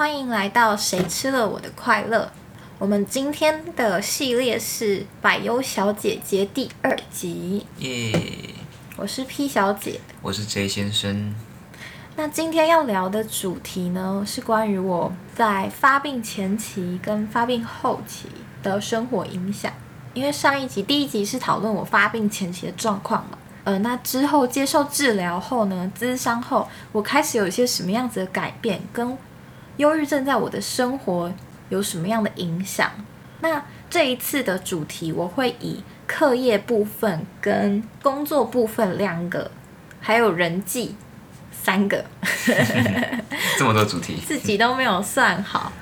欢迎来到谁吃了我的快乐？我们今天的系列是《百优小姐姐》第二集。耶我是 P 小姐。我是 J 先生。那今天要聊的主题呢，是关于我在发病前期跟发病后期的生活影响。因为上一集第一集是讨论我发病前期的状况嘛，呃，那之后接受治疗后呢，咨商后，我开始有一些什么样子的改变，跟忧郁症在我的生活有什么样的影响？那这一次的主题，我会以课业部分跟工作部分两个，还有人际三个 这么多主题，自己都没有算好。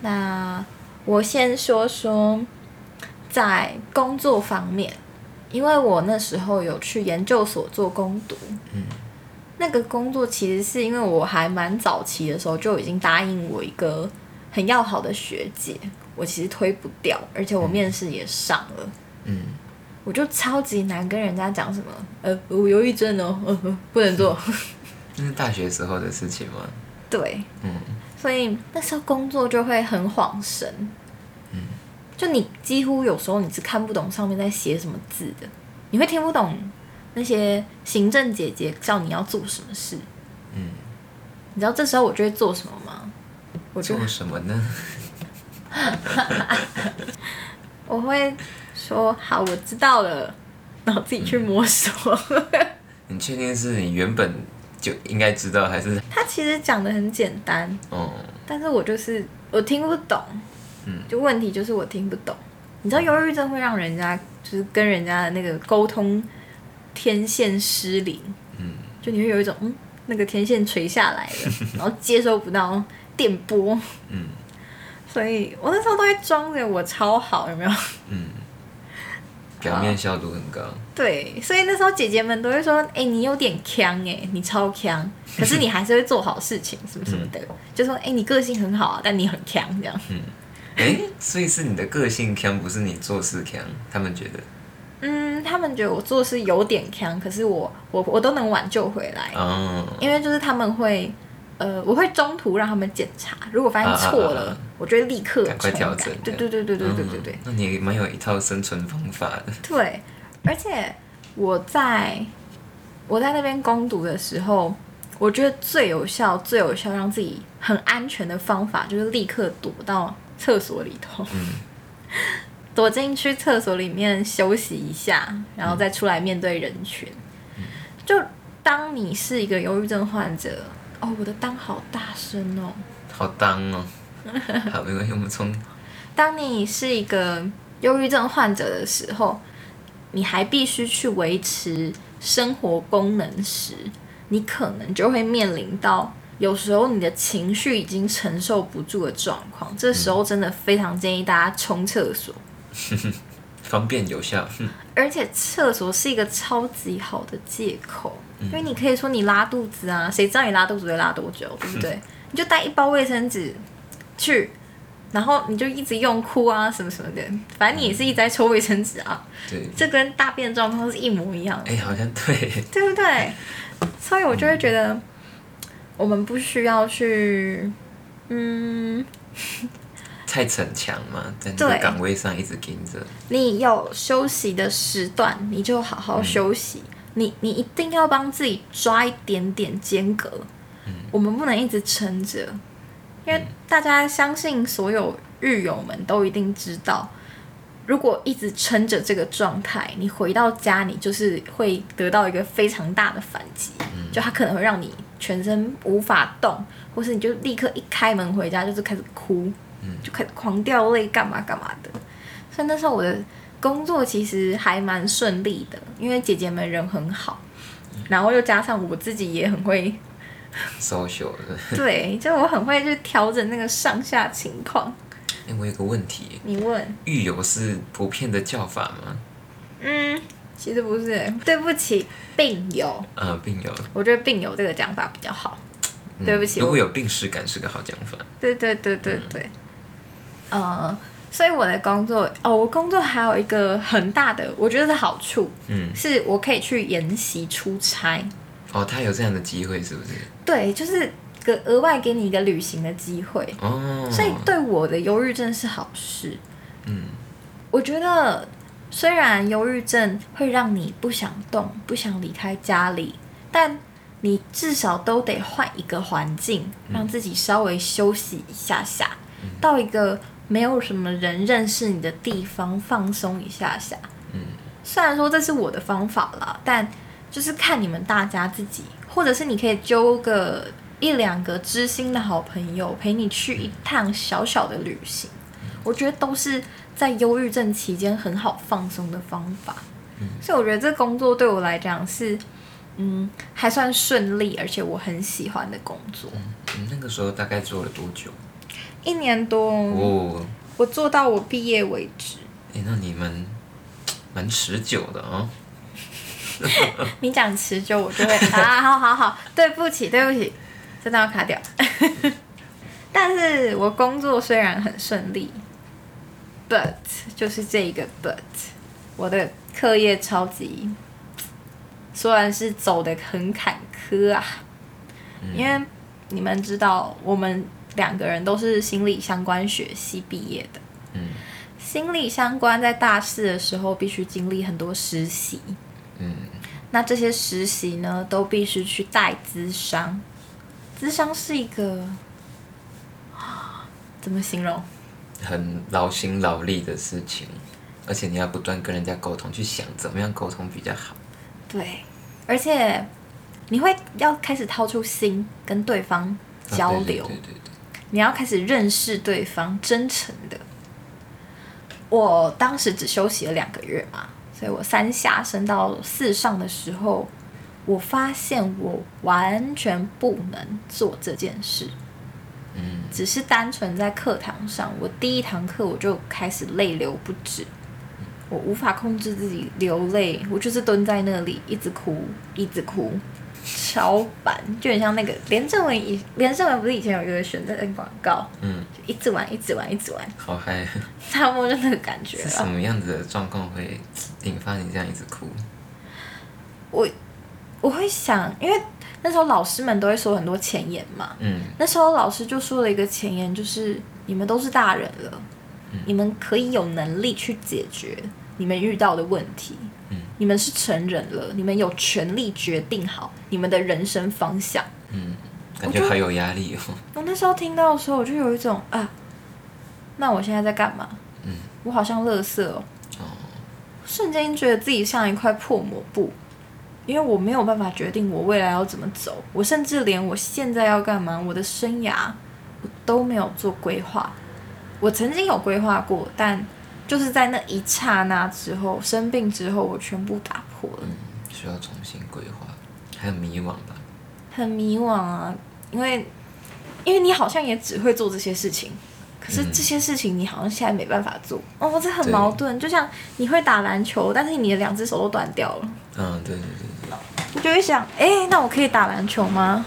那我先说说在工作方面，因为我那时候有去研究所做攻读，嗯，那个工作其实是因为我还蛮早期的时候就已经答应我一个很要好的学姐，我其实推不掉，而且我面试也上了。嗯，我就超级难跟人家讲什么，呃，我忧郁症哦，不能做。那是大学时候的事情吗？对，嗯所以那时候工作就会很恍神。嗯，就你几乎有时候你是看不懂上面在写什么字的，你会听不懂那些行政姐姐叫你要做什么事。嗯，你知道这时候我就会做什么吗？我做什么呢？我会说好，我知道了，然后自己去摸索。你确定是你原本就应该知道，还是他其实讲的很简单，哦？但是我就是我听不懂，嗯就问题就是我听不懂。你知道忧郁症会让人家就是跟人家的那个沟通天线失灵，嗯就你会有一种嗯那个天线垂下来了，然后接收不到电波，嗯所以我那时候都会装着我超好，有没有？嗯，表面效度很高。对，所以那时候姐姐们都会说：“哎、你有点强哎、你超强，可是你还是会做好事情，什么什么的。就说：“哎、你个性很好啊，但你很强。”这样。嗯哎、所以是你的个性强，不是你做事强。他们觉得，嗯，他们觉得我做事有点强，可是我我我都能挽救回来，嗯，因为就是他们会，呃，我会中途让他们检查，如果发现错了，啊啊啊啊我就会立刻赶快调整。对对对对对对对对。嗯。那你蛮有一套生存方法的。对，而且我在我在那边攻读的时候，我觉得最有效、最有效让自己很安全的方法，就是立刻躲到厕所里头，嗯躲进去厕所里面休息一下，然后再出来面对人群。就当你是一个忧郁症患者，哦，我的当好大声哦。好当哦。好，没关系，我们从当你是一个忧郁症患者的时候，你还必须去维持生活功能时，你可能就会面临到有时候你的情绪已经承受不住的状况。这时候真的非常建议大家冲厕所，方便有效。嗯而且厕所是一个超级好的借口，因为你可以说你拉肚子啊，谁知道你拉肚子会拉多久，对不对？你就带一包卫生纸去。然后你就一直用哭啊什么什么的，反正你也是一直在抽卫生纸啊，对，这跟大便状况是一模一样的，哎、好像对。对不对？所以我就会觉得，我们不需要去，嗯，太逞强嘛，在这个岗位上一直盯着。你有休息的时段，你就好好休息。你你一定要帮自己抓一点点间隔，我们不能一直撑着，因为大家相信所有狱友们都一定知道，如果一直撑着这个状态，你回到家你就是会得到一个非常大的反击，就他可能会让你全身无法动，或是你就立刻一开门回家就是开始哭，就开始狂掉泪，干嘛干嘛的。所以那时候我的工作其实还蛮顺利的，因为姐姐们人很好，然后又加上我自己也很会，social。对，就我很会去调整那个上下情况。哎、我有个问题，你问，狱友是普遍的叫法吗？嗯，其实不是，对不起，病友，呃，病友。我觉得病友这个讲法比较好。嗯对不起如果有病史感是个好讲法。对对对对对，呃，所以我的工作哦，我工作还有一个很大的，我觉得是好处，嗯，是我可以去研习出差。哦，他有这样的机会是不是？对，就是个额外给你一个旅行的机会，哦，所以对我的忧郁症是好事。嗯我觉得虽然忧郁症会让你不想动、不想离开家里，但你至少都得换一个环境，让自己稍微休息一下下，到一个没有什么人认识你的地方放松一下下。嗯虽然说这是我的方法啦，但就是看你们大家自己，或者是你可以揪个一两个知心的好朋友陪你去一趟小小的旅行，我觉得都是在忧郁症期间很好放松的方法。所以我觉得这工作对我来讲是，嗯，还算顺利，而且我很喜欢的工作。嗯那个时候大概做了多久？一年多，哦，我做到我毕业为止。哎、那你们 蛮持久的啊、你讲持久，我就会 啊，好好好，对不起，对不起，真的要卡掉。但是我工作虽然很顺利，but 就是这一个 but，我的课业超级，虽然是走的很坎坷啊，因为你们知道，我们两个人都是心理相关学系毕业的。嗯心理相关在大四的时候必须经历很多实习，嗯那这些实习呢，都必须去带资商。资商是一个 怎么形容？很劳心劳力的事情，而且你要不断跟人家沟通，去想怎么样沟通比较好。对，而且你会要开始掏出心跟对方啊交流，对对对对你要开始认识对方，真诚的。我当时只休息了两个月嘛，所以我三下升到四上的时候，我发现我完全不能做这件事。嗯只是单纯在课堂上，我第一堂课我就开始泪流不止，我无法控制自己流泪，我就是蹲在那里一直哭，一直哭，超烦，就很像那个连胜文以连胜文不是以前有一个选择的广告，嗯，就一直玩，一直玩，一直玩，好嗨！差不多就那个感觉是什。么样子的状况会引发你这样一直哭？我我会想，因为那时候老师们都会说很多前言嘛，嗯那时候老师就说了一个前言，就是你们都是大人了，你们可以有能力去解决你们遇到的问题。嗯你们是成人了，你们有权利决定好你们的人生方向。嗯，感觉好有压力哦。我那时候听到的时候，我就有一种啊，那我现在在干嘛？嗯我好像乐色哦。哦，瞬间觉得自己像一块破抹布，因为我没有办法决定我未来要怎么走，我甚至连我现在要干嘛，我的生涯我都没有做规划。我曾经有规划过，但就是在那一刹那之后，生病之后，我全部打破了，嗯需要重新规划，还有迷惘吧？很迷惘啊，因为因为你好像也只会做这些事情。可是嗯这些事情你好像现在没办法做，哦，这很矛盾。就像你会打篮球，但是你的两只手都断掉了，嗯，对对对对，我就会想，哎、那我可以打篮球吗？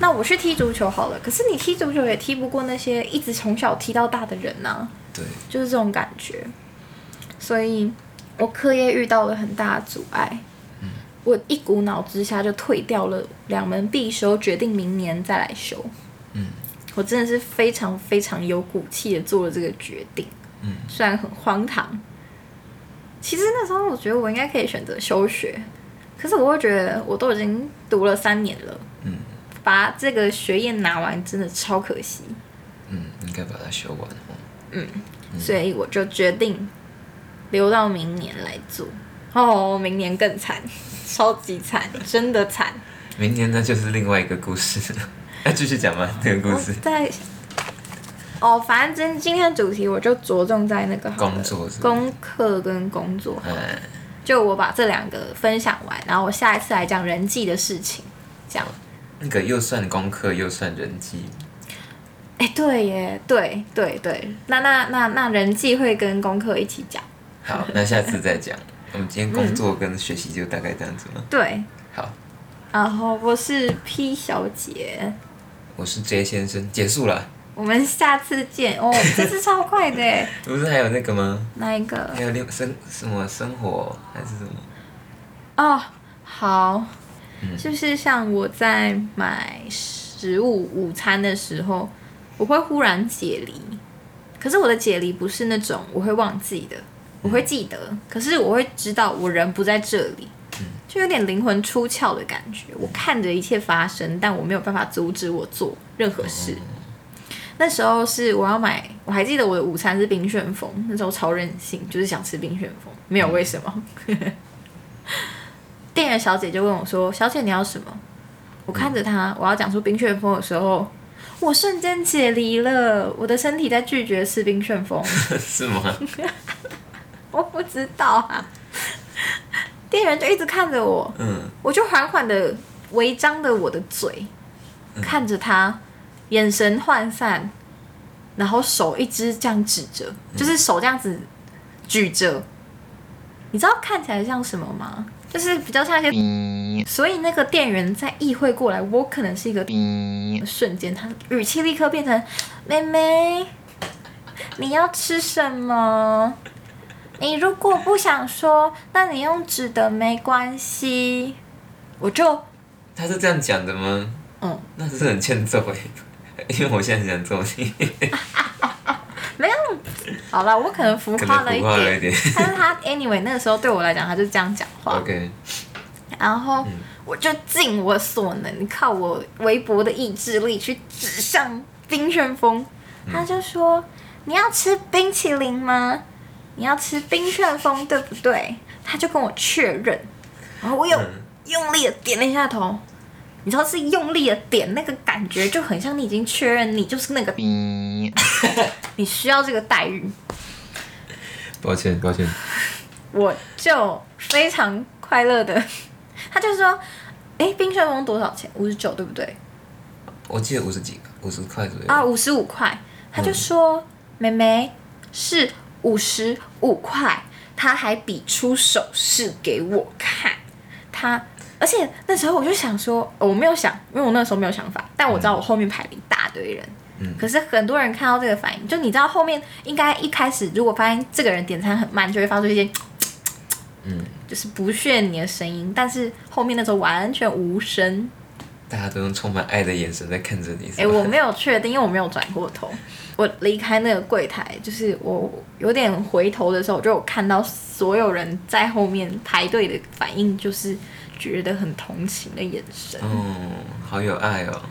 那我去踢足球好了。可是你踢足球也踢不过那些一直从小踢到大的人呐、对，就是这种感觉。所以我课业遇到了很大的阻碍，我一股脑之下就退掉了两门必修，决定明年再来修。嗯。我真的是非常非常有骨气的做了这个决定，嗯。虽然很荒唐。其实那时候我觉得我应该可以选择休学，可是我会觉得我都已经读了三年了，嗯。把这个学业拿完真的超可惜，嗯，应该把它修完哦。所以我就决定留到明年来做。哦，明年更惨，超级惨，真的惨。明年呢就是另外一个故事，要继续讲吗？这个故事在哦，反正今今天的主题我就着重在那个工作功课跟工作。嗯，就我把这两个分享完，然后我下一次来讲人际的事情，这样。那个又算功课又算人际，哎，对耶，对对对，那那那那人际会跟功课一起讲。好，那下次再讲。我们今天工作跟学习就大概这样子吗？对，好，然后我是 P 小姐，我是 J 先生，结束了。我们下次见哦，这次超快的耶，不是还有那个吗？哪一个？还有另生什么生活还是什么？哦，好，嗯就是像我在买食物午餐的时候，我会忽然解离。可是我的解离不是那种我会忘记的，我会记得，可是我会知道我人不在这里，就有点灵魂出窍的感觉。我看着一切发生，但我没有办法阻止我做任何事。那时候是我要买，我还记得我的午餐是冰旋风，那时候超任性，就是想吃冰旋风，没有为什么。店员小姐就问我说：“小姐你要什么？”我看着她，我要讲出冰旋风的时候，我瞬间解离了，我的身体在拒绝士兵旋风。是吗？我不知道啊。店员就一直看着我，嗯，我就缓缓的微张的我的嘴，看着他，眼神涣散，然后手一直这样指着，就是手这样子举着，你知道看起来像什么吗？就是比较像一些，所以那个店员在意会过来，我可能是一个瞬间，他语气立刻变成：“妹妹，你要吃什么？你如果不想说，那你用纸的没关系。”我就他是这样讲的吗？嗯，那是很欠揍哎，因为我现在很想揍你。没有，好了，我可能浮夸了一点。但是他 anyway 那个时候对我来讲，他就这样讲话。OK，然后我就尽我所能，靠我微薄的意志力去指向冰旋风。他就说：“你要吃冰淇淋吗？你要吃冰旋风，对不对？”他就跟我确认，然后我又嗯用力的点了一下头。你知道是用力的点，那个感觉就很像你已经确认你就是那个，你需要这个待遇。抱歉抱歉。我就非常快乐的，他就说：“哎，冰旋风多少钱？五十九，对不对？我记得五十几个，五十块左右。啊，五十五块。”他就说：“妹妹是五十五块。”他还比出手势给我看，他，而且那时候我就想说，哦我没有想，因为我那时候没有想法，但我知道我后面排了一大堆人。嗯可是很多人看到这个反应，就你知道后面应该一开始如果发现这个人点餐很慢，就会发出一些嗯，就是不屑你的声音，但是后面那时候完全无声。大家都用充满爱的眼神在看着你。哎、我没有确定，因为我没有转过头。我离开那个柜台，就是我有点回头的时候，我就有看到所有人在后面排队的反应，就是觉得很同情的眼神。嗯，好有爱 哦。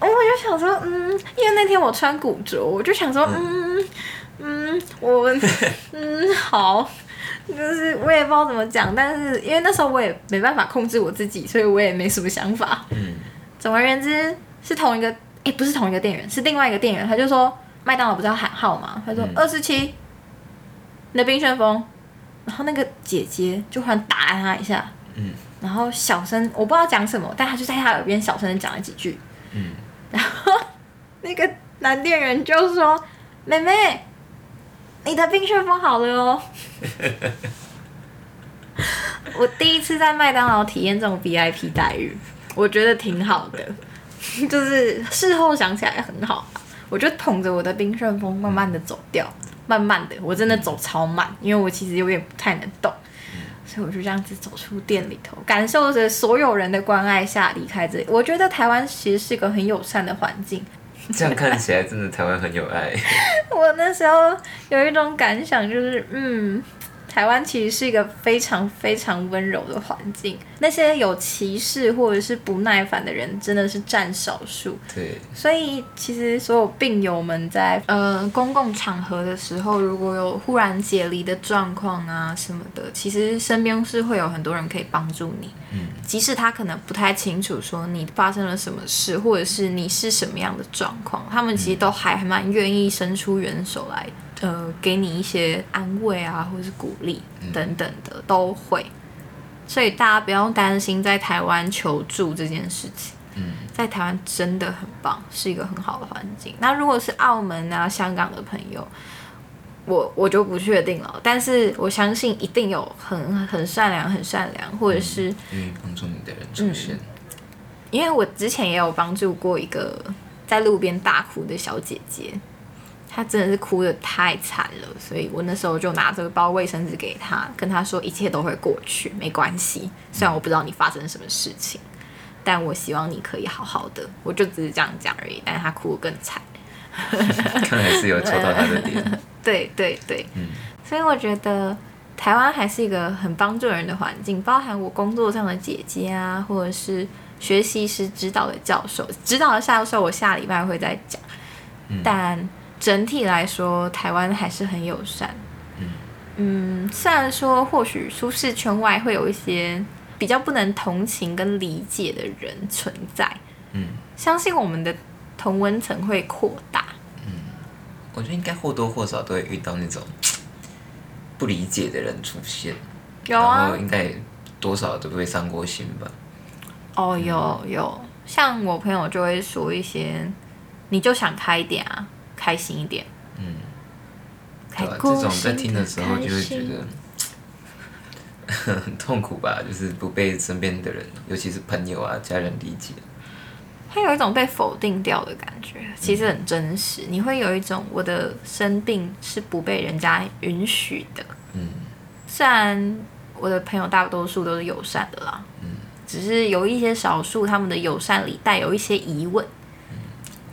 我就想说，嗯，因为那天我穿古着，我就想说，嗯嗯，我嗯好，就是我也不知道怎么讲，但是因为那时候我也没办法控制我自己，所以我也没什么想法。嗯，总而言之，是同一个，诶，不是同一个店员，是另外一个店员，他就说麦当劳不是要喊号吗？他说嗯二十七，你的冰旋风，然后那个姐姐就忽然打了他一下，嗯，然后小声，我不知道讲什么，但他就在他耳边小声的讲了几句，嗯，然后 那个男店员就说：“妹妹，你的冰旋风好了哦。”我第一次在麦当劳体验这种 VIP 待遇，我觉得挺好的，就是事后想起来很好。我就捧着我的冰旋风慢慢的走掉，慢慢的，我真的走超慢，因为我其实有点不太能动，所以我就这样子走出店里头，感受着所有人的关爱下离开这里。我觉得台湾其实是一个很友善的环境。这样看起来真的台湾很有爱。我那时候有一种感想，就是嗯，台湾其实是一个非常非常温柔的环境，那些有歧视或者是不耐烦的人真的是占少数。对，所以其实所有病友们在呃公共场合的时候，如果有忽然解离的状况啊什么的，其实身边是会有很多人可以帮助你。嗯，即使他可能不太清楚说你发生了什么事，或者是你是什么样的状况，他们其实都还蛮愿意伸出援手来，呃，给你一些安慰啊，或者是鼓励等等的都会。所以大家不用担心在台湾求助这件事情。嗯，在台湾真的很棒，是一个很好的环境。那如果是澳门啊、香港的朋友，我我就不确定了。但是我相信一定有很很善良、很善良，或者是愿意帮助你的人出现。因为我之前也有帮助过一个在路边大哭的小姐姐，她真的是哭的太惨了，所以我那时候就拿这个包卫生纸给他，跟他说一切都会过去，没关系。虽然我不知道你发生什么事情，但我希望你可以好好的。我就只是这样讲而已，但是他哭得更惨。看来是有抽到他的点。对 对对，嗯所以我觉得台湾还是一个很帮助人的环境，包含我工作上的姐姐啊，或者是学习时指导的教授，指导的教授我下礼拜会再讲。嗯但整体来说，台湾还是很友善。嗯嗯，虽然说或许舒适圈外会有一些比较不能同情跟理解的人存在，嗯，相信我们的同温层会扩大。嗯我觉得应该或多或少都会遇到那种不理解的人出现，然有啊后，应该多少都会伤过心吧。哦，有有，像我朋友就会说一些，你就想开一点啊，开心一点。嗯，开对啊，这种在听的时候就会觉得 很痛苦吧，就是不被身边的人，尤其是朋友啊、家人理解。会有一种被否定掉的感觉，其实很真实。你会有一种我的生病是不被人家允许的。嗯虽然我的朋友大多数都是友善的啦，嗯只是有一些少数他们的友善里带有一些疑问。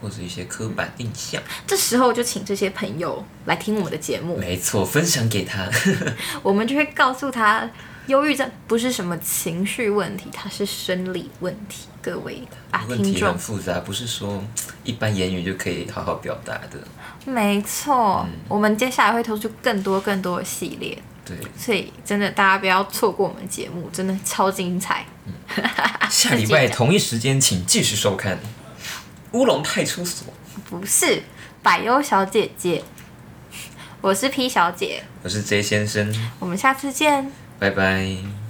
或者一些刻板印象，这时候就请这些朋友来听我们的节目，没错，分享给他。我们就会告诉他，忧郁症不是什么情绪问题，它是生理问题。各位啊，问题很复杂，不是说一般言语就可以好好表达的。没错，我们接下来会推出更多更多的系列，对，所以真的大家不要错过我们节目，真的超精彩。下礼拜同一时间请继续收看《乌龙派出所》。不是百优小姐姐，我是 P 小姐，我是 J 先生，我们下次见。拜拜。